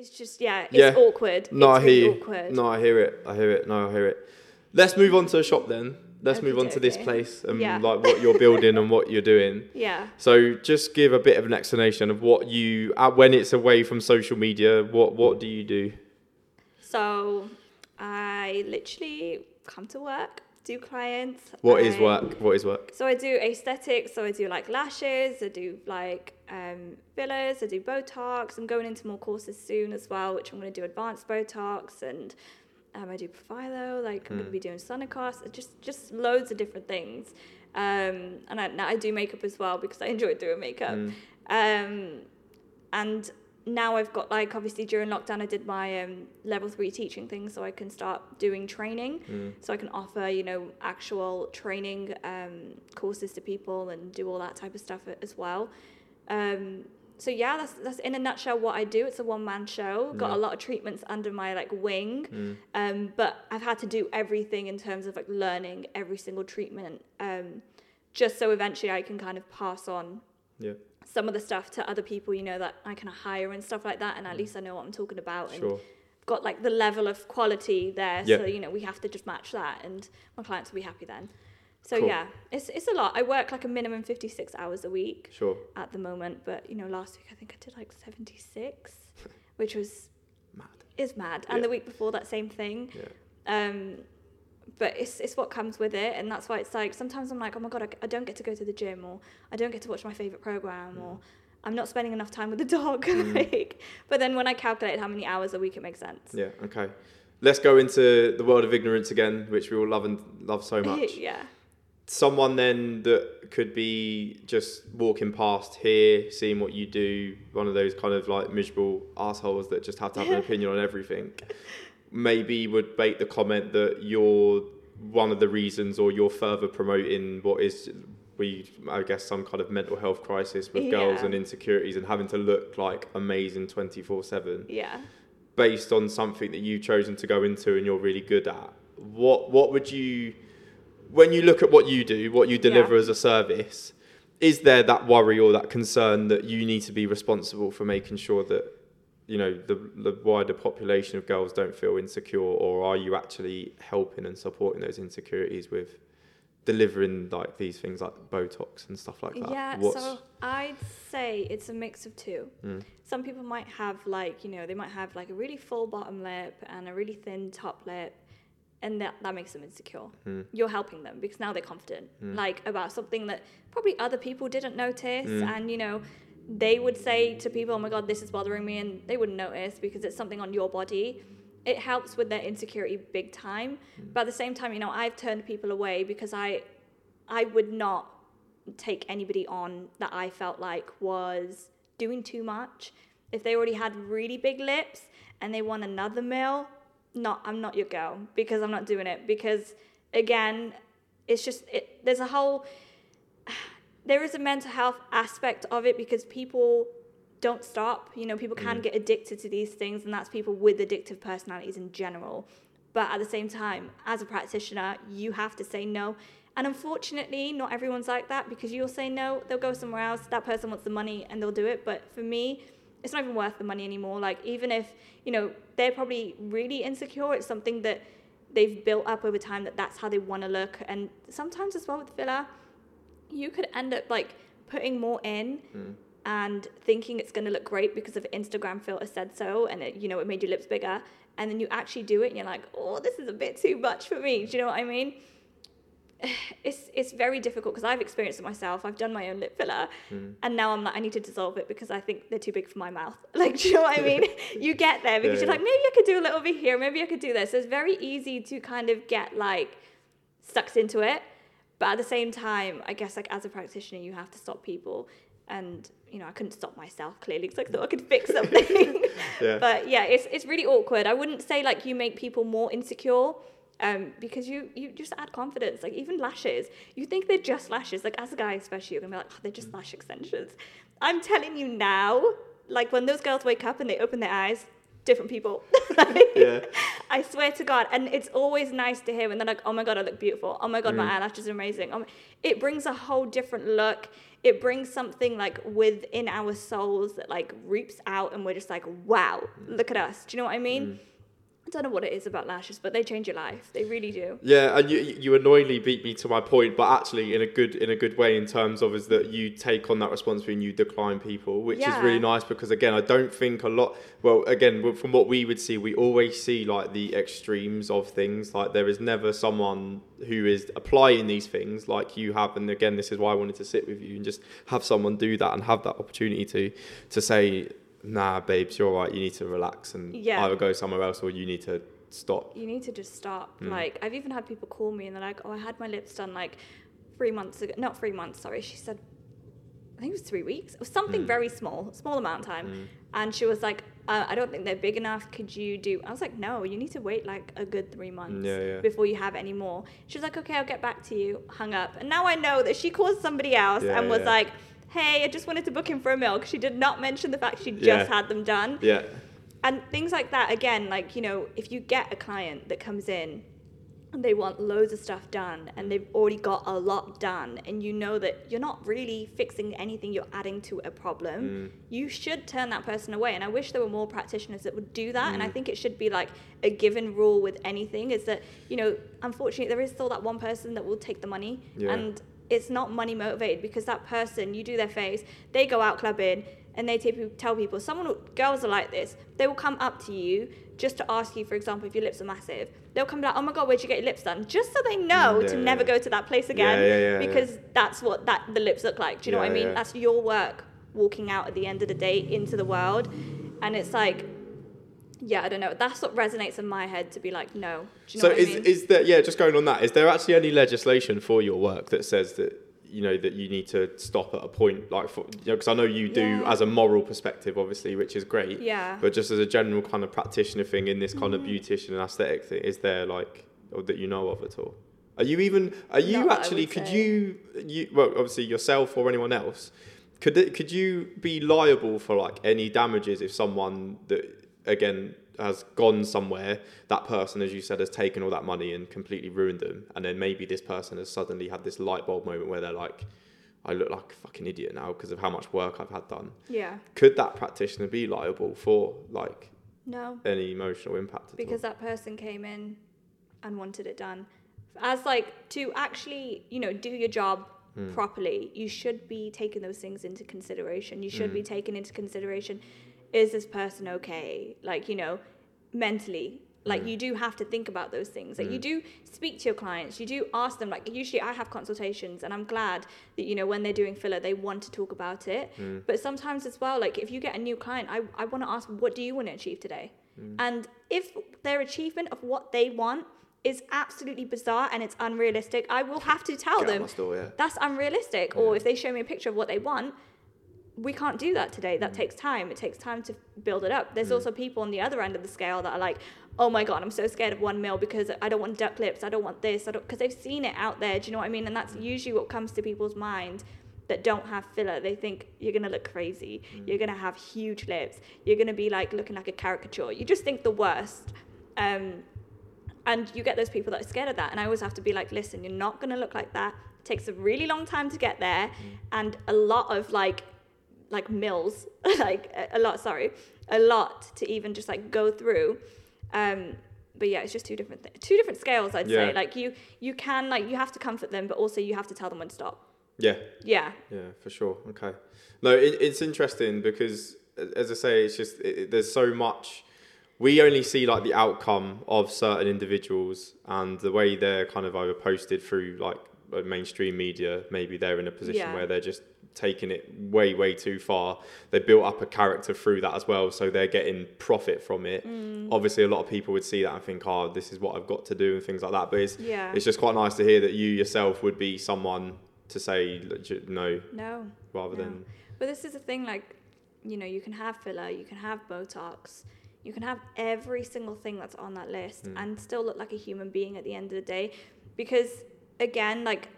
it's just yeah, it's Yeah. awkward. No, it's I hear really you. awkward. No, I hear it. I hear it. No, I hear it. Let's move on to the shop then. Let's move on to this place and Yeah. like what you're building and what you're doing. Yeah. So just give a bit of an explanation of what you uh, when it's away from social media. What what do you do? So I literally come to work, do clients. What is I- work? What is work? So I do aesthetics. So I do like lashes. I do like um, fillers. I do Botox. I'm going into more courses soon as well, which I'm going to do advanced Botox and um, I do Profhilo. Like I'm going to be doing Sunekos. Just just loads of different things. Um, and I, now I do makeup as well because I enjoy doing makeup. Um, and now I've got like obviously during lockdown I did my um, level three teaching thing so I can start doing training. So I can offer you know actual training um, courses to people and do all that type of stuff as well. Um, so yeah that's that's in a nutshell what I do. It's a one man show. Got Yeah. a lot of treatments under my like wing. Um, but I've had to do everything in terms of like learning every single treatment um, just so eventually I can kind of pass on. Yeah, some of the stuff to other people, you know, that I can hire and stuff like that, and at least I know what I'm talking about and Mm. got like the level of quality there. Yeah. So you know, we have to just match that, and my clients will be happy then. So Cool. yeah, it's it's a lot. I work like a minimum 56 hours a week Sure. at the moment, but you know, last week I think I did like 76, which was Mad. is mad, and Yeah. the week before that same thing. Yeah. Um, but it's it's what comes with it, and that's why it's like sometimes I'm like, oh my god, I, I don't get to go to the gym, or I don't get to watch my favorite program, or mm. I'm not spending enough time with the dog. Mm. like, but then when I calculate how many hours a week, it makes sense. Yeah. Okay. Let's go into the world of ignorance again, which we all love and love so much. yeah, Someone then that could be just walking past here, seeing what you do, one of those kind of like miserable assholes that just have to have an opinion on everything. Maybe would make the comment that you're one of the reasons, or you're further promoting what is we, I guess, some kind of mental health crisis with girls and insecurities and having to look like amazing twenty four seven yeah. based on something that you've chosen to go into and you're really good at. What what would you when you look at what you do, what you deliver Yeah. as a service, is there that worry or that concern that you need to be responsible for making sure that you know the the wider population of girls don't feel insecure or are you actually helping and supporting those insecurities with delivering like these things like botox and stuff like that Yeah, What's- so I'd say it's a mix of two. Mm. Some people might have like, you know, they might have like a really full bottom lip and a really thin top lip, and that, that makes them insecure. Mm. You're helping them because now they're confident, Mm. like about something that probably other people didn't notice, Mm. and you know, they would say to people, "Oh my God, this is bothering me," and they wouldn't notice because it's something on your body. It helps with their insecurity big time, Mm. but at the same time, you know, I've turned people away because I, I would not take anybody on that I felt like was doing too much. If they already had really big lips and they want another meal, not I'm not your girl because I'm not doing it because again, it's just it, there's a whole there is a mental health aspect of it because people don't stop. You know, people can mm. get addicted to these things, and that's people with addictive personalities in general. But at the same time, as a practitioner, you have to say no. And unfortunately, not everyone's like that because you'll say no, they'll go somewhere else. That person wants the money and they'll do it. But for me, it's not even worth the money anymore. Like, even if, you know, they're probably really insecure, it's something that they've built up over time that that's how they want to look. And sometimes as well with filler, you could end up like putting more in hmm. and thinking it's going to look great because of Instagram filter said so and it, you know it made your lips bigger. And then you actually do it and you're like oh this is a bit too much for me. Do you know what I mean? It's it's very difficult because I've experienced it myself. I've done my own lip filler hmm. and now I'm like I need to dissolve it because I think they're too big for my mouth. Like do you know what I mean? You get there because Yeah, you're yeah. like maybe I could do a little bit here. Maybe I could do this. So it's very easy to kind of get like sucked into it but at the same time i guess like as a practitioner you have to stop people and you know i couldn't stop myself clearly because i thought i could fix something. Yeah. but yeah it's, it's really awkward. I wouldn't say like you make people more insecure um, because you you just add confidence like even lashes. You think they're just lashes. Like as a guy especially you're gonna be like oh, they're just lash extensions. I'm telling you now like when those girls wake up and they open their eyes different people Yeah. I swear to God, and it's always nice to hear when they're like, "Oh my God, I look beautiful. Oh my God, my Mm. eyelashes are amazing." Um, it brings a whole different look. It brings something like within our souls that like reaps out, and we're just like, "Wow, Mm. look at us." Do you know what I mean? I don't know what it is about lashes, but they change your life. They really do. Yeah, and you you annoyingly beat me to my point, but actually in a good in a good way in terms of is that you take on that responsibility and you decline people, which is really nice because again, I don't think a lot. Well, again, from what we would see, we always see like the extremes of things. Like there is never someone who is applying these things like you have, and again, this is why I wanted to sit with you and just have someone do that and have that opportunity to to say, nah, babes, you're all right. You need to relax and Yeah. either go somewhere else or you need to stop. You need to just stop. Mm. Like I've even had people call me and they're like, "Oh, I had my lips done like three months ago. Not three months. Sorry." She said, "I think it was three weeks. It was something Mm. very small, small amount of time." Mm. And she was like, uh, "I don't think they're big enough. Could you do?" I was like, "No, you need to wait like a good three months Yeah, yeah. before you have any more." She was like, "Okay, I'll get back to you." Hung up, and now I know that she called somebody else Yeah, and was like. Hey, I just wanted to book him for a meal because she did not mention the fact she just Yeah. had them done Yeah. and things like that again like you know if you get a client that comes in and they want loads of stuff done and they've already got a lot done and you know that you're not really fixing anything you're adding to a problem Mm. you should turn that person away and i wish there were more practitioners that would do that and i Mm. think it should be like a given rule with anything is that you know unfortunately there is still that one person that will take the money Yeah. and it's not money motivated because that person you do their face they go out clubbing and they tell people, tell people. Someone will, girls are like this. They will come up to you just to ask you for example if your lips are massive. They'll come like oh my god where'd you get your lips done? Just so they know yeah, to yeah. never go to that place again Yeah, yeah, yeah, yeah. because that's what that the lips look like. Do you know what i mean? yeah. that's your work walking out at the end of the day into the world. And it's like yeah i don't know that's what resonates in my head to be like no do you know so what is i mean is there yeah just going on that is there actually any legislation for your work that says that you know that you need to stop at a point like for you know because I know you do Yeah. as a moral perspective obviously which is great yeah but just as a general kind of practitioner thing in this kind of Mm. beautician and aesthetic thing is there like or that you know of at all are you even are you Not actually could say. you you well obviously yourself or anyone else could it, could you be liable for like any damages if someone that again has gone somewhere that person as you said has taken all that money and completely ruined them. And then maybe this person has suddenly had this light bulb moment where they're like I look like a fucking idiot now because of how much work I've had done. Yeah. Could that practitioner be liable for like no. any emotional impact at because that person came in and wanted it done. As like to actually you know do your job Hmm. properly you should be taking those things into consideration. You should Hmm. be taking into consideration is this person okay like you know mentally like Hmm. you do have to think about those things like you Hmm. do speak to your clients you do ask them like usually i have consultations and i'm glad that you know when they're doing filler they want to talk about it Hmm. but sometimes as well like if you get a new client i, I want to ask what do you want to achieve today Hmm. and if their achievement of what they want is absolutely bizarre and it's unrealistic i will have to tell Get them store, yeah. that's unrealistic or if they show me a picture of what they want we can't do that today. Mm. that takes time. It takes time to build it up. There's also people on the other end of the scale that are like oh my god i'm so scared of one mil because i don't want duck lips. I don't want this. I don't because they've seen it out there. Do you know what i mean? And that's usually what comes to people's mind that don't have filler. They think you're going to look crazy. Mm. you're going to have huge lips. You're going to be like looking like a caricature. You just think the worst. Um, and you get those people that are scared of that. And i always have to be like listen you're not going to look like that. It takes a really long time to get there Mm. and a lot of like like mills like a- lot sorry a lot to even just like go through um but yeah it's just two different th- two different scales i'd Yeah. say like you you can like you have to comfort them but also you have to tell them when to stop Yeah, yeah yeah, for sure. Okay. No, it, it's interesting because, as I say, it's just it, it- there's so much. We only see like the outcome of certain individuals and the way they're kind of either posted through like uh, mainstream media. Maybe they're in a position Yeah. where they're just taking it way, way too far. They built up a character through that as well, so they're getting profit from it. Mm. Obviously, a lot of people would see that and think, "Oh, this is what I've got to do," and things like that. But it's yeah it's just quite nice to hear that you yourself would be someone to say no no rather No. than But this is the thing, like, you know, you can have filler, you can have Botox, you can have every single thing that's on that list Mm. and still look like a human being at the end of the day. Because, again, like,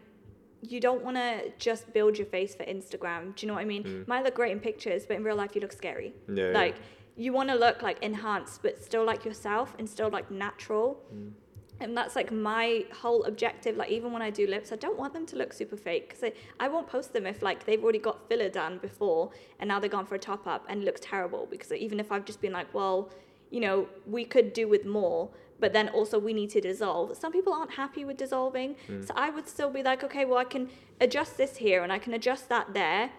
you don't want to just build your face for Instagram. Do you know what I mean? Mm. Might look great in pictures, but in real life, you look scary. yeah. Like, you want to look like enhanced, but still like yourself and still like natural. Mm. And that's like my whole objective. Like even when I do lips, I don't want them to look super fake because I, I won't post them if like they've already got filler done before and now they're gone for a top up and it looks terrible. Because even if I've just been like, well, you know, we could do with more, but then also we need to dissolve. Some people aren't happy with dissolving, so I would still be like, okay, well I can adjust this here and I can adjust that there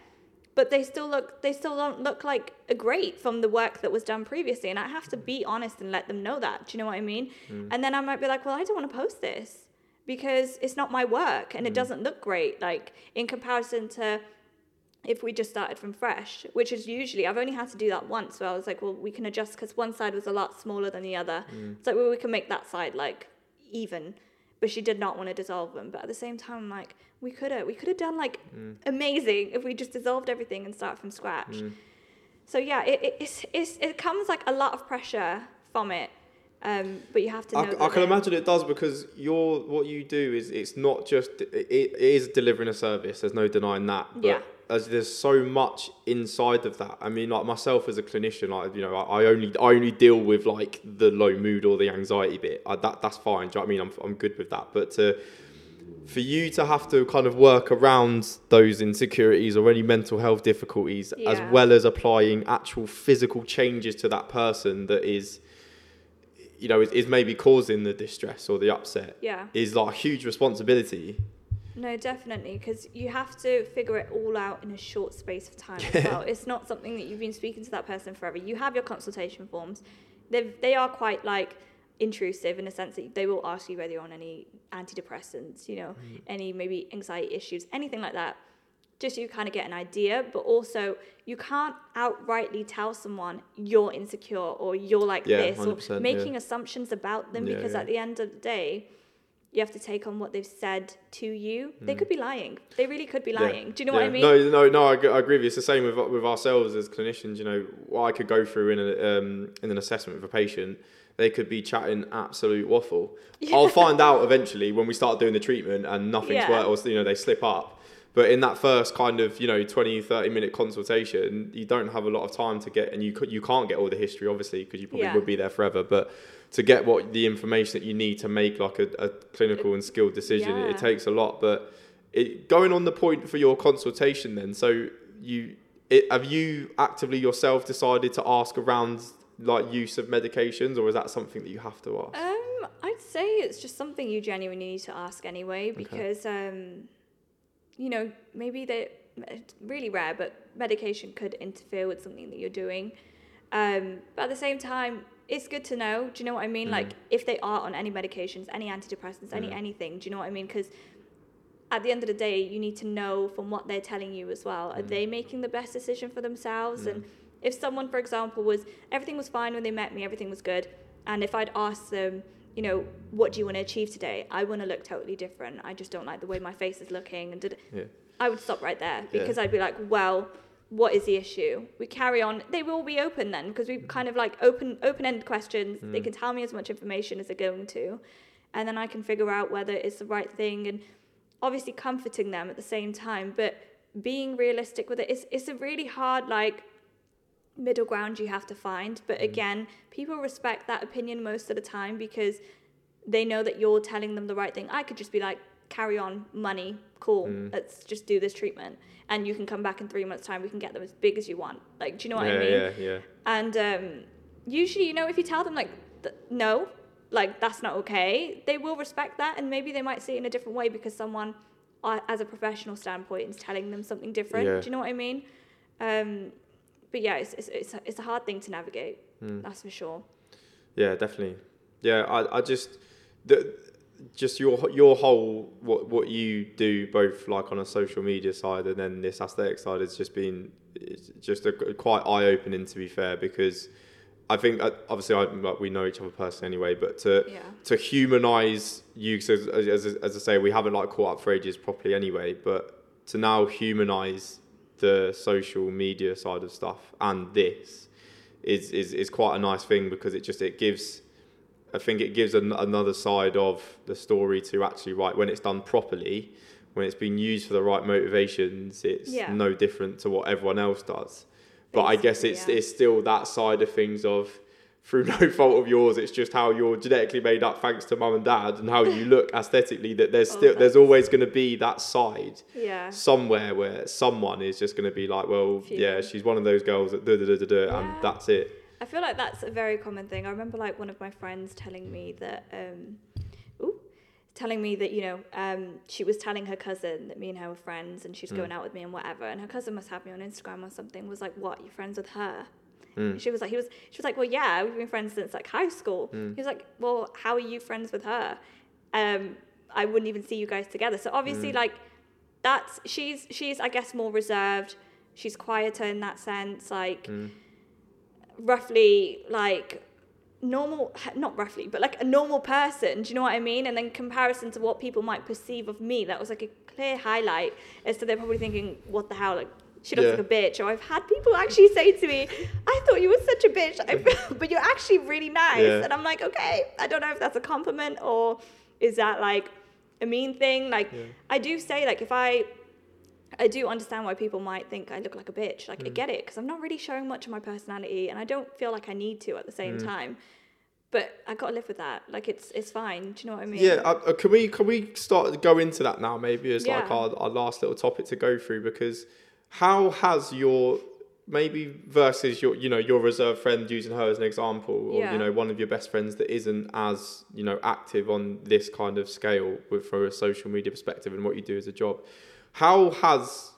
but they still look they still don't look like a great from the work that was done previously and i have to be honest and let them know that do you know what i mean Mm. and then i might be like well i don't want to post this because it's not my work and it Mm. doesn't look great like in comparison to if we just started from fresh which is usually i've only had to do that once where i was like well we can adjust because one side was a lot smaller than the other Mm. so well, we can make that side like even but she did not want to dissolve them but at the same time I'm like we could have we could have done like Mm. amazing if we just dissolved everything and start from scratch so yeah it, it, it's, it's, it comes like a lot of pressure from it um, but you have to know I, I can imagine it does because you're what you do is it's not just it, it is delivering a service. There's no denying that. But Yeah. As there's so much inside of that. I mean, like myself as a clinician, like you know, I, I only I only deal with like the low mood or the anxiety bit. I, that that's fine. Do you know what I mean? I'm I'm good with that. But to for you to have to kind of work around those insecurities or any mental health difficulties as well as applying actual physical changes to that person that is you know is, is maybe causing the distress or the upset yeah is like a huge responsibility No, definitely, because you have to figure it all out in a short space of time as well. It's not something that you've been speaking to that person forever. You have your consultation forms. They they are quite like intrusive in a sense that they will ask you whether you're on any antidepressants, you know, any maybe anxiety issues, anything like that. Just so you kind of get an idea, but also you can't outrightly tell someone you're insecure or you're like Yeah, this or 100%, yeah. making assumptions about them Yeah, because at the end of the day, you have to take on what they've said to you. They Mm. could be lying. They really could be Yeah. lying. Do you know what I mean? No, no, no. I, I agree with you. It's the same with with ourselves as clinicians. You know, what I could go through in a, um, in an assessment with a patient, they could be chatting absolute waffle. I'll find out eventually when we start doing the treatment and nothing's Yeah. worked, or you know, they slip up. But in that first kind of you know 20, 30 minute consultation, you don't have a lot of time to get, and you you can't get all the history obviously because you probably Yeah. would be there forever. But to get what the information that you need to make like a, a clinical and skilled decision, it, Yeah. it takes a lot. But it, going on the point for your consultation, then, so you it, have you actively yourself decided to ask around like use of medications, or is that something that you have to ask? Um, I'd say it's just something you genuinely need to ask anyway because, um, you know, maybe they it's really rare, but medication could interfere with something that you're doing. Um, but at the same time, it's good to know. Do you know what I mean? Mm-hmm. Like if they are on any medications, any antidepressants, any anything. Do you know what I mean? Because at the end of the day, you need to know from what they're telling you as well. Are they mm. making the best decision for themselves? And if someone, for example, was everything was fine when they met me, everything was good, and if I'd asked them, you know, what do you want to achieve today? I want to look totally different. I just don't like the way my face is looking, and did Yeah. I would stop right there Yeah. because I'd be like, well, what is the issue? We carry on. They will be open then because we kind of like open open-ended questions. They mm. can tell me as much information as they're going to, and then I can figure out whether it's the right thing and obviously comforting them at the same time, but being realistic with it. It's it's a really hard like middle ground you have to find. But mm. again, people respect that opinion most of the time because they know that you're telling them the right thing. I could just be like, carry on, money, cool, let's just do this treatment. And you can come back in three months' time, we can get them as big as you want. Like, do you know what yeah, I mean? yeah, yeah. And um, usually, you know, if you tell them, like, th- no, like, that's not okay, they will respect that. And maybe they might see it in a different way because someone, uh, as a professional standpoint, is telling them something different. Yeah. Do you know what I mean? Um, but yeah, it's, it's, it's, a, it's a hard thing to navigate. Hmm. That's for sure. Yeah, definitely. Yeah, I, I just the just your your whole what what you do both like on a social media side and then this aesthetic side has just been it's just a, quite eye opening to be fair because I think obviously I, like we know each other personally anyway, but to Yeah. to humanize you so as, as as I say we haven't like caught up for ages properly anyway, but to now humanize the social media side of stuff and this is, is, is quite a nice thing because it just it gives I think it gives an, another side of the story to actually write when it's done properly when it's been used for the right motivations it's Yeah. no different to what everyone else does But I guess it's yeah. it's still that side of things of through no fault of yours, it's just how you're genetically made up thanks to mum and dad and how you look aesthetically that there's Oh, still there's always gonna be that side Yeah. somewhere where someone is just gonna be like, Well, yeah, she's one of those girls that da da da da and that's it. I feel like that's a very common thing. I remember like one of my friends telling me that, um, ooh, telling me that you know, um, she was telling her cousin that me and her were friends, and she's Mm. going out with me and whatever. And her cousin must have me on Instagram or something. Was like, "What? You're friends with her?" Mm. She was like, "He was." She was like, "Well, yeah, we've been friends since like high school." Mm. He was like, "Well, how are you friends with her?" Um, I wouldn't even see you guys together. So obviously, Mm. like, that's she's she's I guess more reserved. She's quieter in that sense. Like Mm. Roughly like normal not roughly but like a normal person do you know what i mean and then comparison to what people might perceive of me that was like a clear highlight as to they're probably thinking what the hell like she looks Yeah. like a bitch or i've had people actually say to me i thought you were such a bitch I, but you're actually really nice Yeah. and i'm like okay i don't know if that's a compliment or is that like a mean thing like Yeah. i do say like if i I do understand why people might think I look like a bitch. Like I Mm. get it because I'm not really showing much of my personality, and I don't feel like I need to at the same Mm. time. But I gotta live with that. Like it's it's fine. Do you know what I mean? Yeah, uh, uh, can we can we start go into that now? Maybe as like our, our last little topic to go through because how has your maybe versus your you know your reserve friend using her as an example or Yeah. you know one of your best friends that isn't as you know active on this kind of scale with from a social media perspective and what you do as a job how has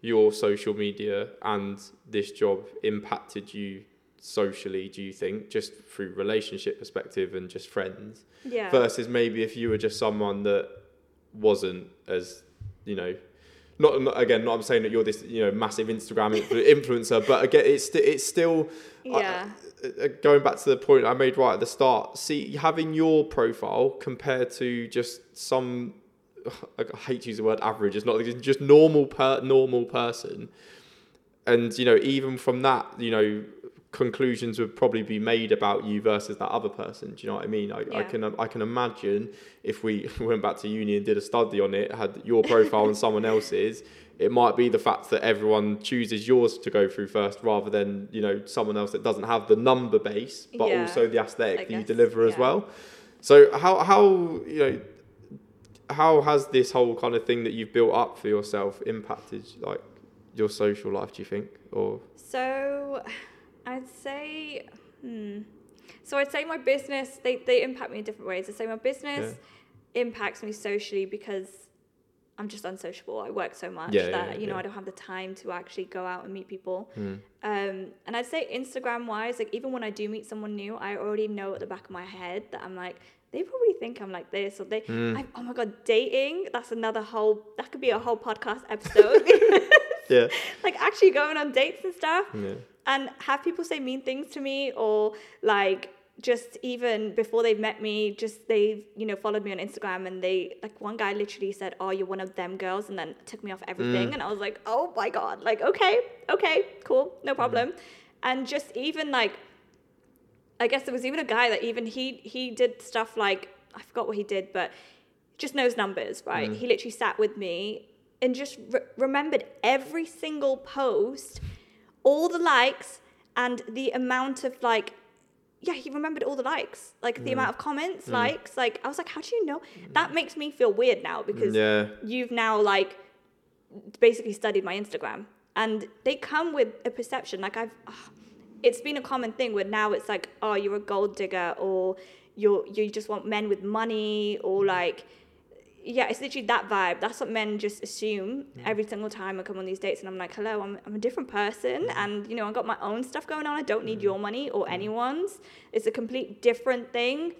your social media and this job impacted you socially do you think just through relationship perspective and just friends Yeah. versus maybe if you were just someone that wasn't as you know not, not again not I'm saying that you're this you know massive Instagram influencer but again it's st- it's still yeah. uh, uh, going back to the point I made right at the start see having your profile compared to just some I hate to use the word average it's not just normal per normal person. And you know even from that you know conclusions would probably be made about you versus that other person do you know what i mean? I, I can i can imagine if we went back to uni and did a study on it had your profile and someone else's it might be the fact that everyone chooses yours to go through first rather than you know someone else that doesn't have the number base but Yeah, also the aesthetic I that you guess, deliver as well. So how how you know how has this whole kind of thing that you've built up for yourself impacted like your social life do you think or So I'd say hmm. So I'd say my business they, they impact me in different ways. I'd say my business impacts me socially because I'm just unsociable. I work so much Yeah, yeah, that yeah, you know yeah. I don't have the time to actually go out and meet people. Mm. Um, and I'd say Instagram wise, like even when I do meet someone new, I already know at the back of my head that I'm like, they probably think I'm like this, or they, Mm. I, oh my god, dating. That's another whole. That could be a whole podcast episode. yeah like actually going on dates and stuff, yeah and have people say mean things to me, or like just even before they've met me, just they've you know followed me on Instagram, and they like one guy literally said, "Oh, you're one of them girls," and then took me off everything, Mm. and I was like, "Oh my god!" Like okay, okay, cool, Mm. no problem, and just even like I guess there was even a guy that even he he did stuff like I forgot what he did, but just knows numbers, right? Mm. He literally sat with me and just re- remembered every single post, all the likes, and the amount of like. Yeah, he remembered all the likes, like the Mm. amount of comments, Mm. likes. Like I was like, how do you know? That makes me feel weird now because yeah you've now like basically studied my Instagram and they come with a perception like I've ah, it's been a common thing where now it's like oh you're a gold digger or you're you just want men with money or mm-hmm. like yeah it's literally that vibe. That's what men just assume every single time I come on these dates and I'm like hello I'm, I'm a different person mm-hmm. and you know I've got my own stuff going on. I don't need mm-hmm. your money or anyone's. It's a complete different thing.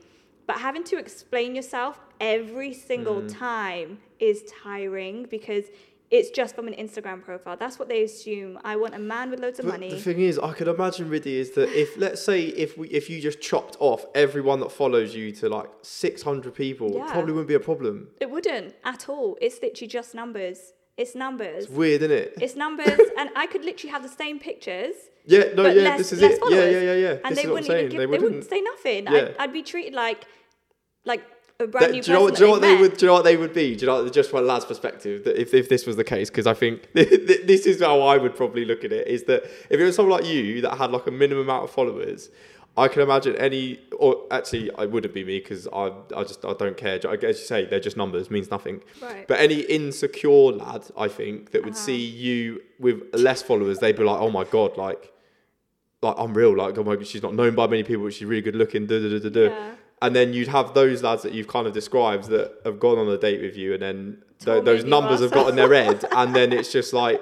But having to explain yourself every single Mm. time is tiring because it's just from an Instagram profile. That's what they assume. I want a man with loads of But money. the thing is, I could imagine, Ridhi, is that if let's say if we if you just chopped off everyone that follows you to like six hundred people, it probably wouldn't be a problem. it wouldn't at all. It's literally just numbers. It's numbers. It's weird, isn't it? It's numbers, and I could literally have the same pictures, yeah, no, yeah, less- this is it. Yeah, followers. yeah, yeah, yeah. and this they is what I'm wouldn't even give, they they, wouldn't. wouldn't say nothing. Yeah. I'd, I'd be treated like, like a brand That- new do you know person Do you know what they met. would? Do you know what they would be? Do you know just from a lad's perspective? That if, if this was the case, because I think this is how I would probably look at it: is that if it was someone like you that had like a minimum amount of followers, I can imagine any, or actually, it wouldn't be me because I, I just I don't care. I as you say, they're just numbers, means nothing. Right. But any insecure lad, I think, that would Uh-huh. see you with less followers, they'd be like, oh my god, like. Like I'm real, like oh my god, she's not known by many people, but she's really good looking. Da, da, da, da Yeah. And then you'd have those lads that you've kind of described that have gone on a date with you, and then th- those numbers have last got in their head, and then it's just like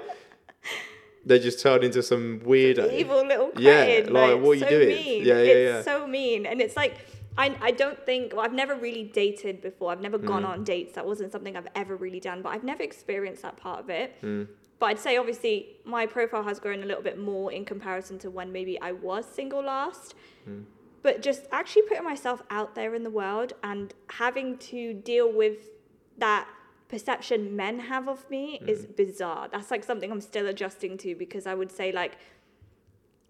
they just turn into some weird evil little Yeah, cretin. like, what are you doing? Mean. Yeah, yeah, it's yeah. so mean, and it's like I I don't think well, I've never really dated before. I've never Mm. gone on dates. That wasn't something I've ever really done, but I've never experienced that part of it. Mm. But I'd say obviously my profile has grown a little bit more in comparison to when maybe I was single last. Mm. But just actually putting myself out there in the world and having to deal with that perception men have of me is Mm. bizarre. That's like something I'm still adjusting to because I would say like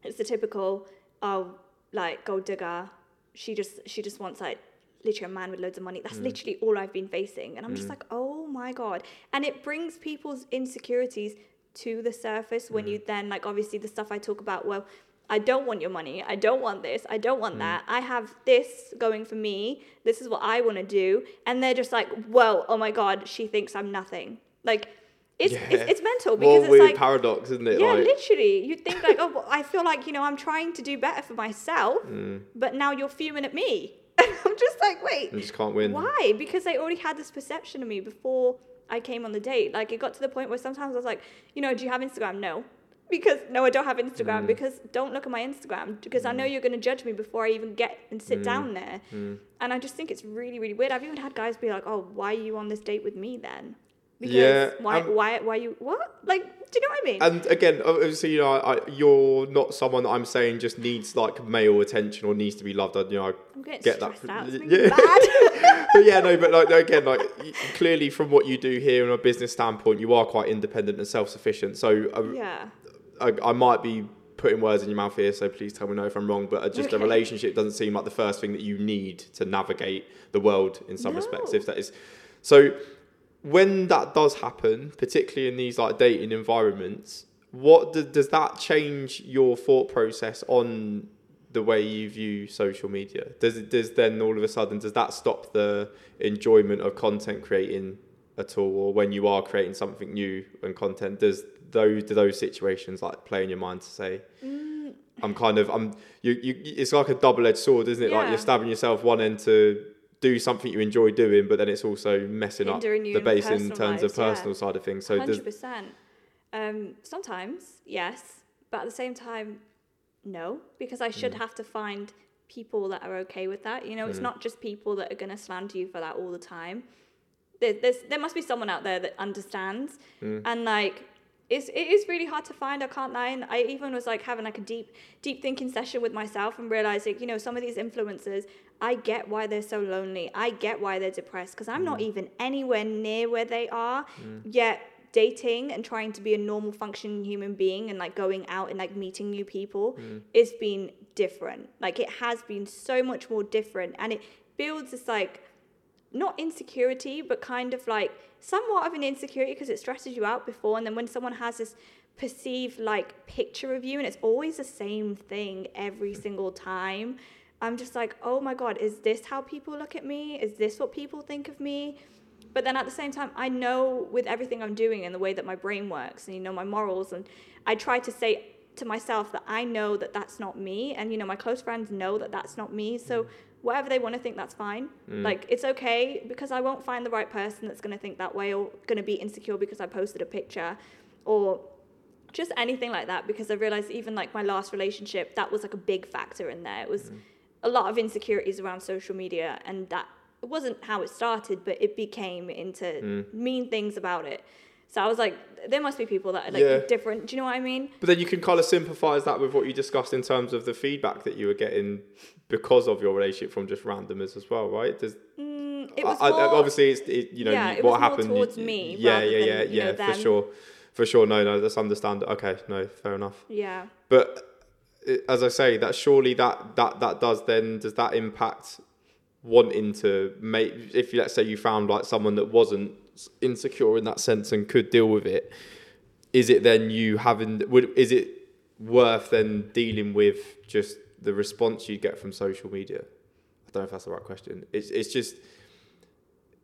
it's the typical oh like gold digger. She just she just wants like literally a man with loads of money. Mm. That's literally all I've been facing. And I'm just like, oh my God. And it brings people's insecurities to the surface Mm. when you then like obviously the stuff I talk about, well, I don't want your money. I don't want this. I don't Mm. want that. I have this going for me. This is what I want to do. And they're just like, well, oh my God, she thinks I'm nothing. Like, it's, Yeah. it's, it's mental because a it's weird like, paradox, isn't it? yeah, like, literally. You'd think like, oh, well, I feel like you know I'm trying to do better for myself, Mm. but now you're fuming at me. I'm just like, wait, I just can't win. why? Because they already had this perception of me before I came on the date. Like it got to the point where sometimes I was like, you know, do you have Instagram? No. Because no, I don't have Instagram. Mm. Because don't look at my Instagram. Because I know you're going to judge me before I even get and sit Mm. down there. Mm. And I just think it's really, really weird. I've even had guys be like, "Oh, why are you on this date with me then?" Because Yeah, why, um, why, why you what? Like, do you know what I mean? And again, obviously, you know, I, you're not someone that I'm saying just needs like male attention or needs to be loved. I, you know, I I'm getting get that. stressed out. It's Yeah. bad. but yeah, no, but like again, like clearly from what you do here, in a business standpoint, you are quite independent and self-sufficient. So uh, yeah. I, I might be putting words in your mouth here, so please tell me no if I'm wrong. But just a relationship doesn't seem like the first thing that you need to navigate the world in some respects. If that is so, when that does happen, particularly in these like dating environments, what do, does that change your thought process on the way you view social media? Does it does then all of a sudden does that stop the enjoyment of content creating at all, or when you are creating something new and content, does those do those situations like play in your mind to say, Mm, I'm kind of I'm you you it's like a double edged sword, isn't it? Like you're stabbing yourself one end to do something you enjoy doing, but then it's also messing up Hindering you the base in terms lives, of yeah. personal side of things. So does Hundred percent. Um, sometimes yes, but at the same time, no, because I Mm. should have to find people that are okay with that. You know, it's Mm. not just people that are going to slander you for that all the time. There, there's there must be someone out there that understands, Mm. and like. It's, it is really hard to find. I can't lie. And I even was like having like a deep, deep thinking session with myself and realizing, you know, some of these influencers, I get why they're so lonely. I get why they're depressed because I'm not mm. even anywhere near where they are. Mm. Yet dating and trying to be a normal functioning human being and like going out and like meeting new people mm. it's been different. Like it has been so much more different and it builds this like not insecurity, but kind of like somewhat of an insecurity because it stresses you out before. And then when someone has this perceived like picture of you and it's always the same thing every single time, I'm just like, oh my God, is this how people look at me? Is this what people think of me? But then at the same time, I know with everything I'm doing and the way that my brain works and, you know, my morals, and I try to say to myself that I know that that's not me. And, you know, my close friends know that that's not me. So whatever they want to think, that's fine. Mm. Like, it's okay because I won't find the right person that's going to think that way or going to be insecure because I posted a picture or just anything like that because I realized even like my last relationship, that was like a big factor in there. It was mm. a lot of insecurities around social media and that it wasn't how it started, but it became into mm. mean things about it. So I was like, there must be people that are like Yeah. different. Do you know what I mean? But then you can kind of sympathise that with what you discussed in terms of the feedback that you were getting because of your relationship from just randomers as well, right? Does Mm, it was I, I- obviously it's it, you know yeah, you- what more happened. you- towards me yeah, rather yeah, than, yeah, you know, yeah, for them. sure, for sure. No, no, that's understand. Okay, no, fair enough. yeah. But as I say, that surely that that that does then does that impact wanting to make if you let's say you found like someone that wasn't insecure in that sense and could deal with it is it then you having would is it worth then dealing with just the response you get from social media i don't know if that's the right question it's it's just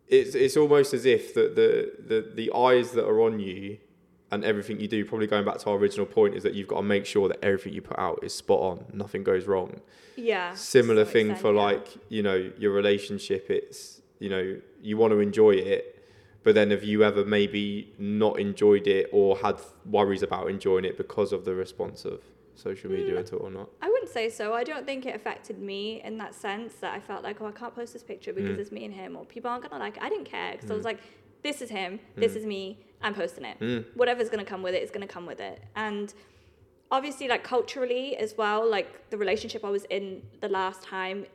it's it's almost as if the the the, the eyes that are on you and everything you do probably going back to our original point is that you've got to make sure that everything you put out is spot on nothing goes wrong Yeah. similar thing extent, for yeah. like you know your relationship it's you know you want to enjoy it but then have you ever maybe not enjoyed it or had worries about enjoying it because of the response of social media Mm. at all or not I wouldn't say so. I don't think it affected me in that sense that I felt like, oh, I can't post this picture because Mm. it's me and him, or people aren't gonna like it. I didn't care because I was like, this is him, this is me, I'm posting it. Mm. Whatever's gonna come with it is gonna come with it. And obviously, like culturally as well, like the relationship I was in the last time.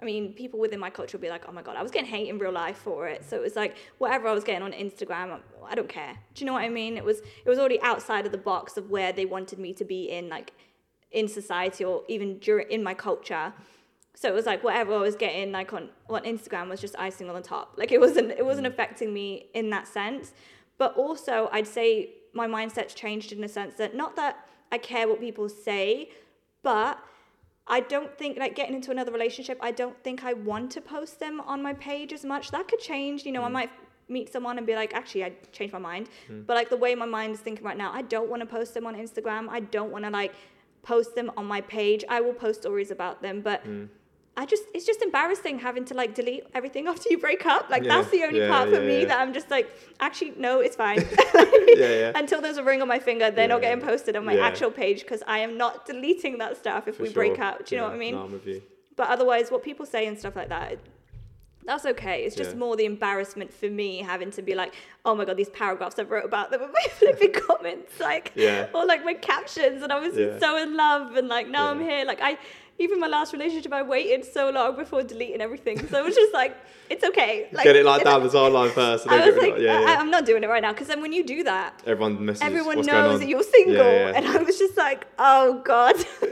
I mean, people within my culture would be like, "Oh my god, I was getting hate in real life for it." So it was like whatever I was getting on Instagram, I don't care. Do you know what I mean? It was it was already outside of the box of where they wanted me to be in, like in society or even during in my culture. So it was like whatever I was getting like on on Instagram was just icing on the top. Like it wasn't it wasn't affecting me in that sense. But also I'd say my mindset's changed in the sense that not that I care what people say, but I don't think like getting into another relationship, I don't think I want to post them on my page as much. That could change, you know, I mm. might meet someone and be like, actually I changed my mind. Mm. But like the way my mind is thinking right now, I don't want to post them on Instagram. I don't want to like post them on my page. I will post stories about them, but mm. I just it's just embarrassing having to like delete everything after you break up. Like Yeah, that's the only yeah, part for yeah, me that I'm just like, actually no, it's fine. yeah Until there's a ring on my finger, they're not getting posted on my actual page because I am not deleting that stuff if for we break up. Do you know what I mean? no, I'm with you But otherwise, what people say and stuff like that, that's okay. It's just Yeah. more the embarrassment for me having to be like, oh my god, these paragraphs I wrote about them in my flipping comments, like, Yeah. or like my captions, and I was Yeah. so in love, and like now I'm here. Like I, even my last relationship, I waited so long before deleting everything, so it was just like, it's okay. Like, get it like down the sideline first and I was like, of yeah, I, yeah. I'm not doing it right now because then when you do that, everyone messages everyone what's going knows that you're single, Yeah, yeah. and I was just like, oh god.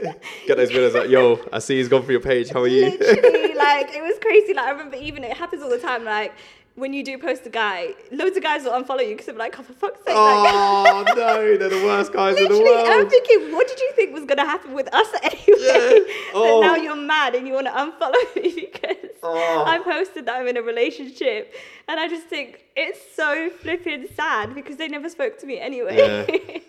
get those videos like yo I see he's gone for your page how are you Literally, like it was crazy. Like I remember even it happens all the time. Like when you do post a guy, loads of guys will unfollow you because they're like, oh for fuck's sake. Like, oh no they're the worst guys in the Literally, I'm thinking, what did you think was gonna happen with us anyway? Yeah. Oh. That now you're mad and you want to unfollow me because Oh. I posted that I'm in a relationship, and I just think it's so flipping sad because they never spoke to me anyway.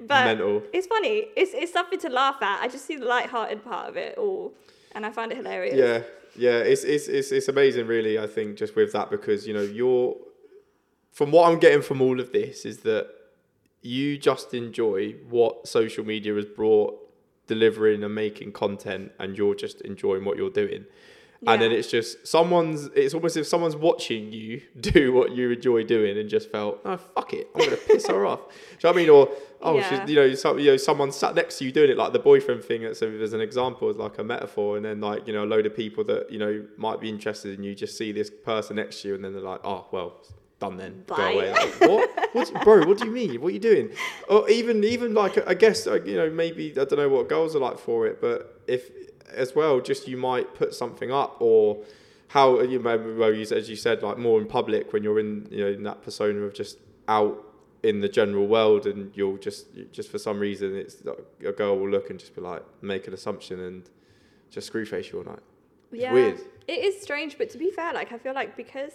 but Mental. it's funny. It's it's something to laugh at. I just see the light-hearted part of it all, and I find it hilarious. Yeah, yeah, it's, it's it's it's amazing, really. I think just with that because you know you're, from what I'm getting from all of this is that you just enjoy what social media has brought, delivering and making content, and you're just enjoying what you're doing. And then it's just someone's. It's almost if someone's watching you do what you enjoy doing, and just felt, oh fuck it, I'm gonna piss her off. Do you know what I mean? Or oh, Yeah. she's, you know, some, you know, someone sat next to you doing it, like the boyfriend thing. That's as an example, is like a metaphor, and then like you know, a load of people that you know might be interested in you just see this person next to you, and then they're like, oh well, done then, go away. Like, what? What, bro? What do you mean? What are you doing? Or even even like I guess uh, you know maybe I don't know what girls are like for it, but if as well, just you might put something up or how you well you as you said like more in public when you're in you know in that persona of just out in the general world and you'll just just for some reason it's like a girl will look and just be like make an assumption and just screw face you all night. It's yeah, weird. It is strange, but to be fair, like I feel like because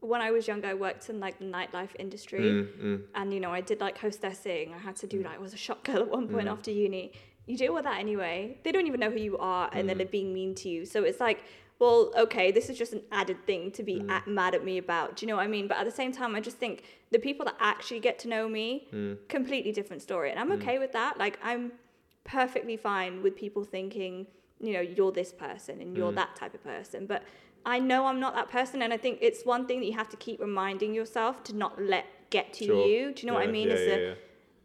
when I was younger, I worked in like the nightlife industry, Mm, mm, and you know I did like hostessing. I had to do like I was a shop girl at one point Mm. after uni. You deal with that anyway. They don't even know who you are, and Mm. then they're being mean to you. So it's like, well, okay, this is just an added thing to Mm. be at, mad at me about. Do you know what I mean? But at the same time, I just think the people that actually get to know me, mm, completely different story, and I'm okay with that. Like I'm perfectly fine with people thinking, you know, you're this person and you're Mm. that type of person, but. I know I'm not that person, and I think it's one thing that you have to keep reminding yourself to not let get to Sure. you. Do you know what I mean? Yeah, It's yeah, the, yeah.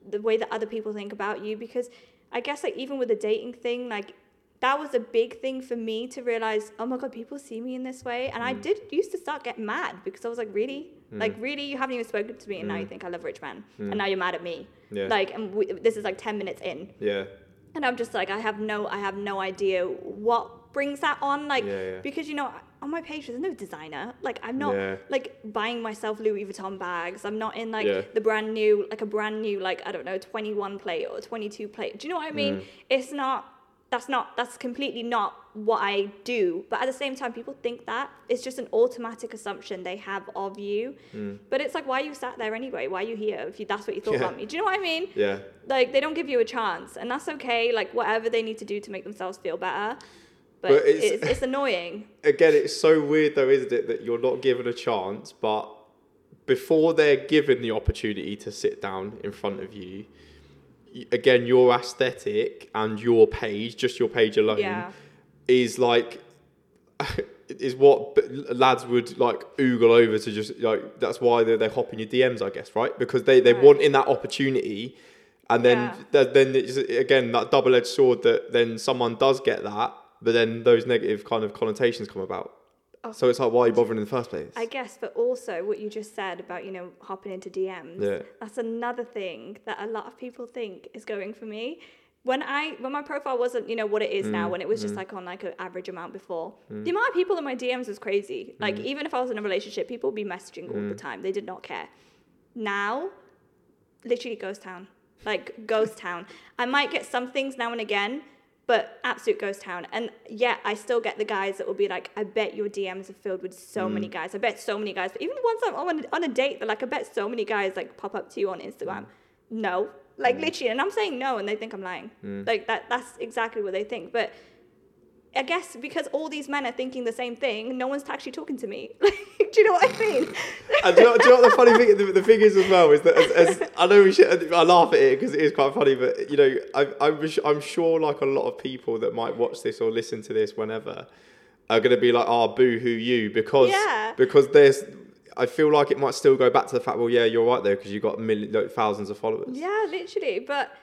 the way that other people think about you because I guess like even with the dating thing, like that was a big thing for me to realize, oh my god, people see me in this way. And I Mm. did used to start getting mad because I was like, really? Like Mm. really you haven't even spoken to me and now you Mm. think I love rich man. Mm. And now you're mad at me. Yeah. Like and we, this is like 10 minutes in. yeah. And I'm just like I have no I have no idea what brings that on like Yeah, yeah. because you know on my page. There's no designer. Like I'm not Yeah. like buying myself Louis Vuitton bags. I'm not in like Yeah. the brand new like a brand new like I don't know 21 plate or 22 plate. Do you know what I mean? Mm. It's not. That's not. That's completely not what I do. But at the same time, people think that it's just an automatic assumption they have of you. Mm. But it's like, why you sat there anyway? Why are you here? If you that's what you thought Yeah. about me. Do you know what I mean? Yeah. like they don't give you a chance and that's okay like whatever they need to do to make themselves feel better but, But it's- it's, it's, annoying Again, it's so weird though, isn't it, that you're not given a chance, but before they're given the opportunity to sit down in front of you, again, your aesthetic and your page, just your page alone, Yeah. is like is what lads would like oogle over to just like that's why they they hop in your DMs I guess right because they they Right. want in that opportunity and then Yeah. th- then it's again that double edged sword that then someone does get that but then those negative kind of connotations come about. Oh. so it's like why are you bothering in the first place? I guess but also what you just said about you know hopping into dms Yeah. that's another thing that a lot of people think is going for me. When i when my profile wasn't you know what it is Mm, now when it was just like on like an average amount before the amount of people in my dms was crazy. Like Mm. even if i was in a relationship people would be messaging all the time. They did not care. Now literally ghost town. Like ghost town. I might get some things now and again but absolute ghost town. And yeah i still get the guys that will be like i bet your dms are filled with so many mm. guys. I bet so many guys. But even once i'm on, on a date they're like i bet so many guys like pop up to you on instagram. Mm. No. Like mm. literally. And i'm saying no and they think i'm lying. Like that that's exactly what they think. But I guess because all these men are thinking the same thing, no one's actually talking to me. do you know what I mean? and do you, know, do you know what the funny thing the, the thing is as well is that as, as I know we should I laugh at it because it is quite funny but you know I, I'm I'm sure like a lot of people that might watch this or listen to this whenever are going to be like ah, oh boo hoo you because Yeah. because there's I feel like it might still go back to the fact well yeah you're right there because you've got million, like, thousands of followers yeah, literally. But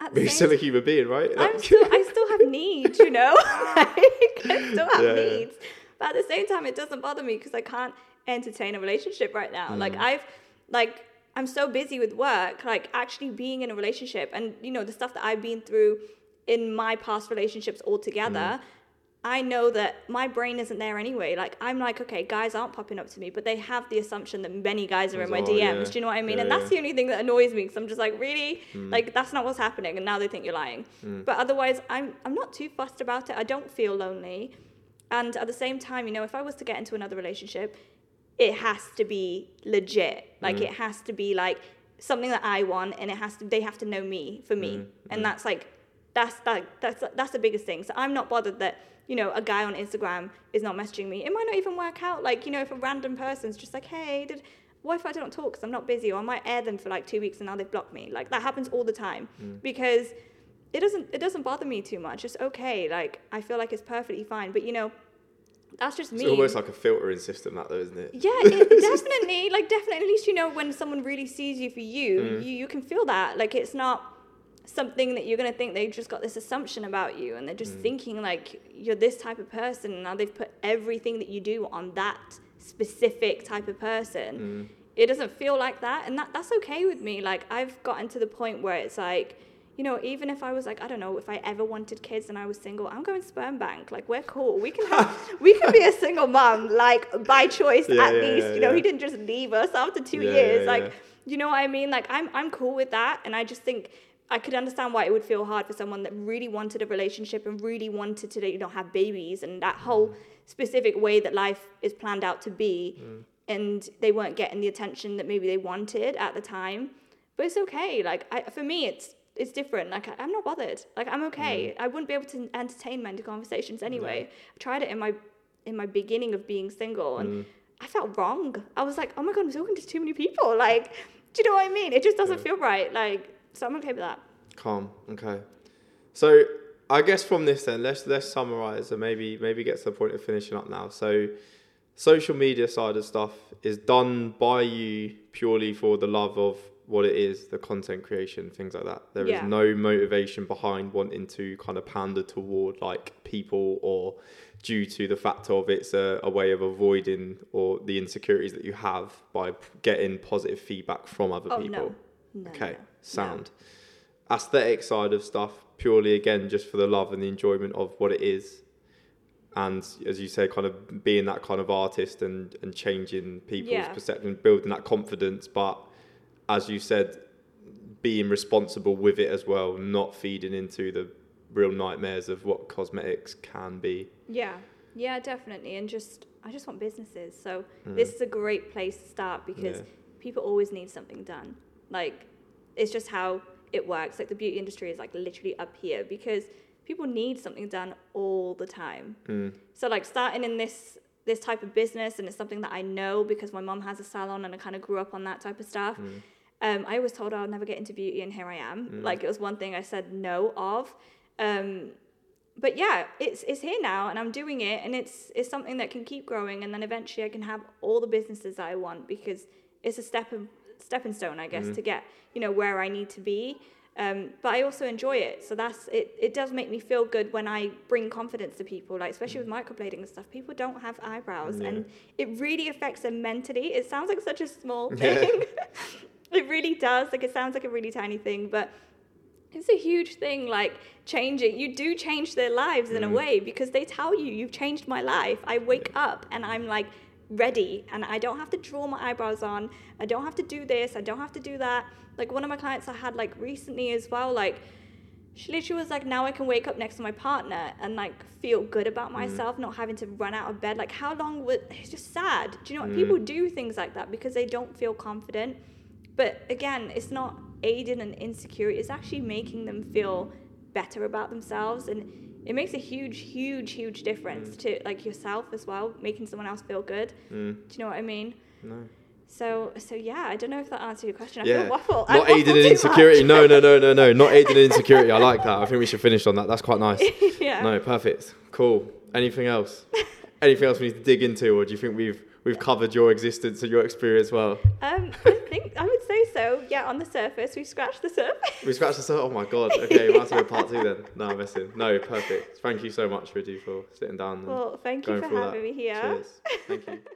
at but the you're same still a human being right I'm still, I still have needs, you know. like, I still have Yeah, yeah. needs, but at the same time, it doesn't bother me because I can't entertain a relationship right now. Like Mm. I've, like, I'm so busy with work. Like actually being in a relationship, and you know the stuff that I've been through in my past relationships altogether. Mm. I know that my brain isn't there anyway. Like I'm like, okay, guys aren't popping up to me, but they have the assumption that many guys are in my DMs. yeah. Do you know what I mean? Yeah, and that's yeah. the only thing that annoys me because I'm just like, really, Mm. like that's not what's happening, and now they think you're lying. Mm. But otherwise, I'm I'm not too fussed about it. I don't feel lonely, and at the same time, you know, if I was to get into another relationship, it has to be legit. Like mm. it has to be like something that I want, and it has to they have to know me for me, mm, and that's like that's that that's that's the biggest thing. So I'm not bothered that you know a guy on Instagram is not messaging me. It might not even work out. Like you know, if a random person's just like, hey, did what if I don't talk because I'm not busy, or I might air them for like two weeks and now they've blocked me. Like that happens all the time because it doesn't it doesn't bother me too much. It's okay. Like I feel like it's perfectly fine. But you know, that's just me. it's almost like a filtering system that though isn't it Yeah, it, definitely. Like definitely. At least you know when someone really sees you for you, Mm. you you can feel that. Like it's not something that you're gonna think they've just got this assumption about you, and they're Mm. just thinking like you're this type of person. And now they've put everything that you do on that specific type of person. Mm. It doesn't feel like that, and that that's okay with me. Like I've gotten to the point where it's like. You know, even if I was like, I don't know, if I ever wanted kids and I was single, I'm going sperm bank. Like, we're cool. We can have, we can be a single mom, like by choice Yeah, at yeah, least. yeah, you know, he didn't just leave us after two years. like, you know what I mean? Like, I'm I'm cool with that, and I just think I could understand why it would feel hard for someone that really wanted a relationship and really wanted to, you know, have babies and that whole mm. specific way that life is planned out to be, Mm. and they weren't getting the attention that maybe they wanted at the time. But it's okay. Like, I, for me, it's it's different. Like, I, I'm not bothered. Like, I'm okay. Mm. I wouldn't be able to entertain mental conversations anyway. I tried it in my in my beginning of being single, and mm. I felt wrong. I was like, oh my god, I'm talking to too many people. Like, do you know what I mean? It just doesn't feel right. Like, so I'm okay with that. Calm. Okay. So I guess from this then let's let's summarize and maybe maybe get to the point of finishing up now. So social media side of stuff is done by you purely for the love of what it is, the content creation, things like that. There is Yeah. no motivation behind wanting to kind of pander toward like people or due to the fact of it's a, a way of avoiding or the insecurities that you have by getting positive feedback from other Oh people. no. no Okay, no, sound. Aesthetic side of stuff, purely again just for the love and the enjoyment of what it is. and as you say, kind of being that kind of artist and and changing people's Yeah. perception, building that confidence. But as you said, being responsible with it as well, not feeding into the real nightmares of what cosmetics can be. Yeah, yeah, definitely. And just, I just want businesses. So Mm. this is a great place to start because Yeah. people always need something done. Like, it's just how it works. Like, the beauty industry is like literally up here because people need something done all the time. Mm. So, like, starting in this this type of business, and it's something that I know because my mom has a salon and I kind of grew up on that type of stuff. Mm. Um, I always told her I'll never get into beauty, and here I am. Like, it was one thing I said no of. Um, but yeah, it's it's here now, and I'm doing it, and it's it's something that can keep growing, and then eventually I can have all the businesses that I want because it's a step of stepping stone, I guess, mm-hmm. to get you know where I need to be. Um, but I also enjoy it, so that's it. It does make me feel good when I bring confidence to people, like especially with mm. microblading and stuff. People don't have eyebrows, Yeah. and it really affects them mentally. It sounds like such a small thing. it really does. Like it sounds like a really tiny thing, but it's a huge thing like changing you do change their lives in a mm. way because they tell you you've changed my life i wake up and i'm like ready and i don't have to draw my eyebrows on. I don't have to do this. I don't have to do that. Like one of my clients i had like recently as well like she literally was like now i can wake up next to my partner and like feel good about mm. myself not having to run out of bed. Like how long would it's just sad. Do you know what? Mm. People do things like that because they don't feel confident. But again, it's not aiding an insecurity, it's actually making them feel better about themselves. And it makes a huge, huge, huge difference to like yourself as well, making someone else feel good. Mm. Do you know what I mean? No. So, so yeah, I don't know if that answered your question. I Yeah. feel waffle. Not waffle in insecurity. No, no, no, no, no. Not aided in insecurity. I like that. I think we should finish on that. That's quite nice. yeah. No, perfect. Cool. Anything else? Anything else we need to dig into, or do you think we've we've covered your existence and your experience well? Um, I think I would say so. Yeah, on the surface, we've scratched the surface. We scratched the surface. Oh my god. Okay, we have to go part two then. No, I'm messing. No, perfect. Thank you so much, Ridhi, for sitting down Well, thank you for having that. me here. Cheers. Thank you.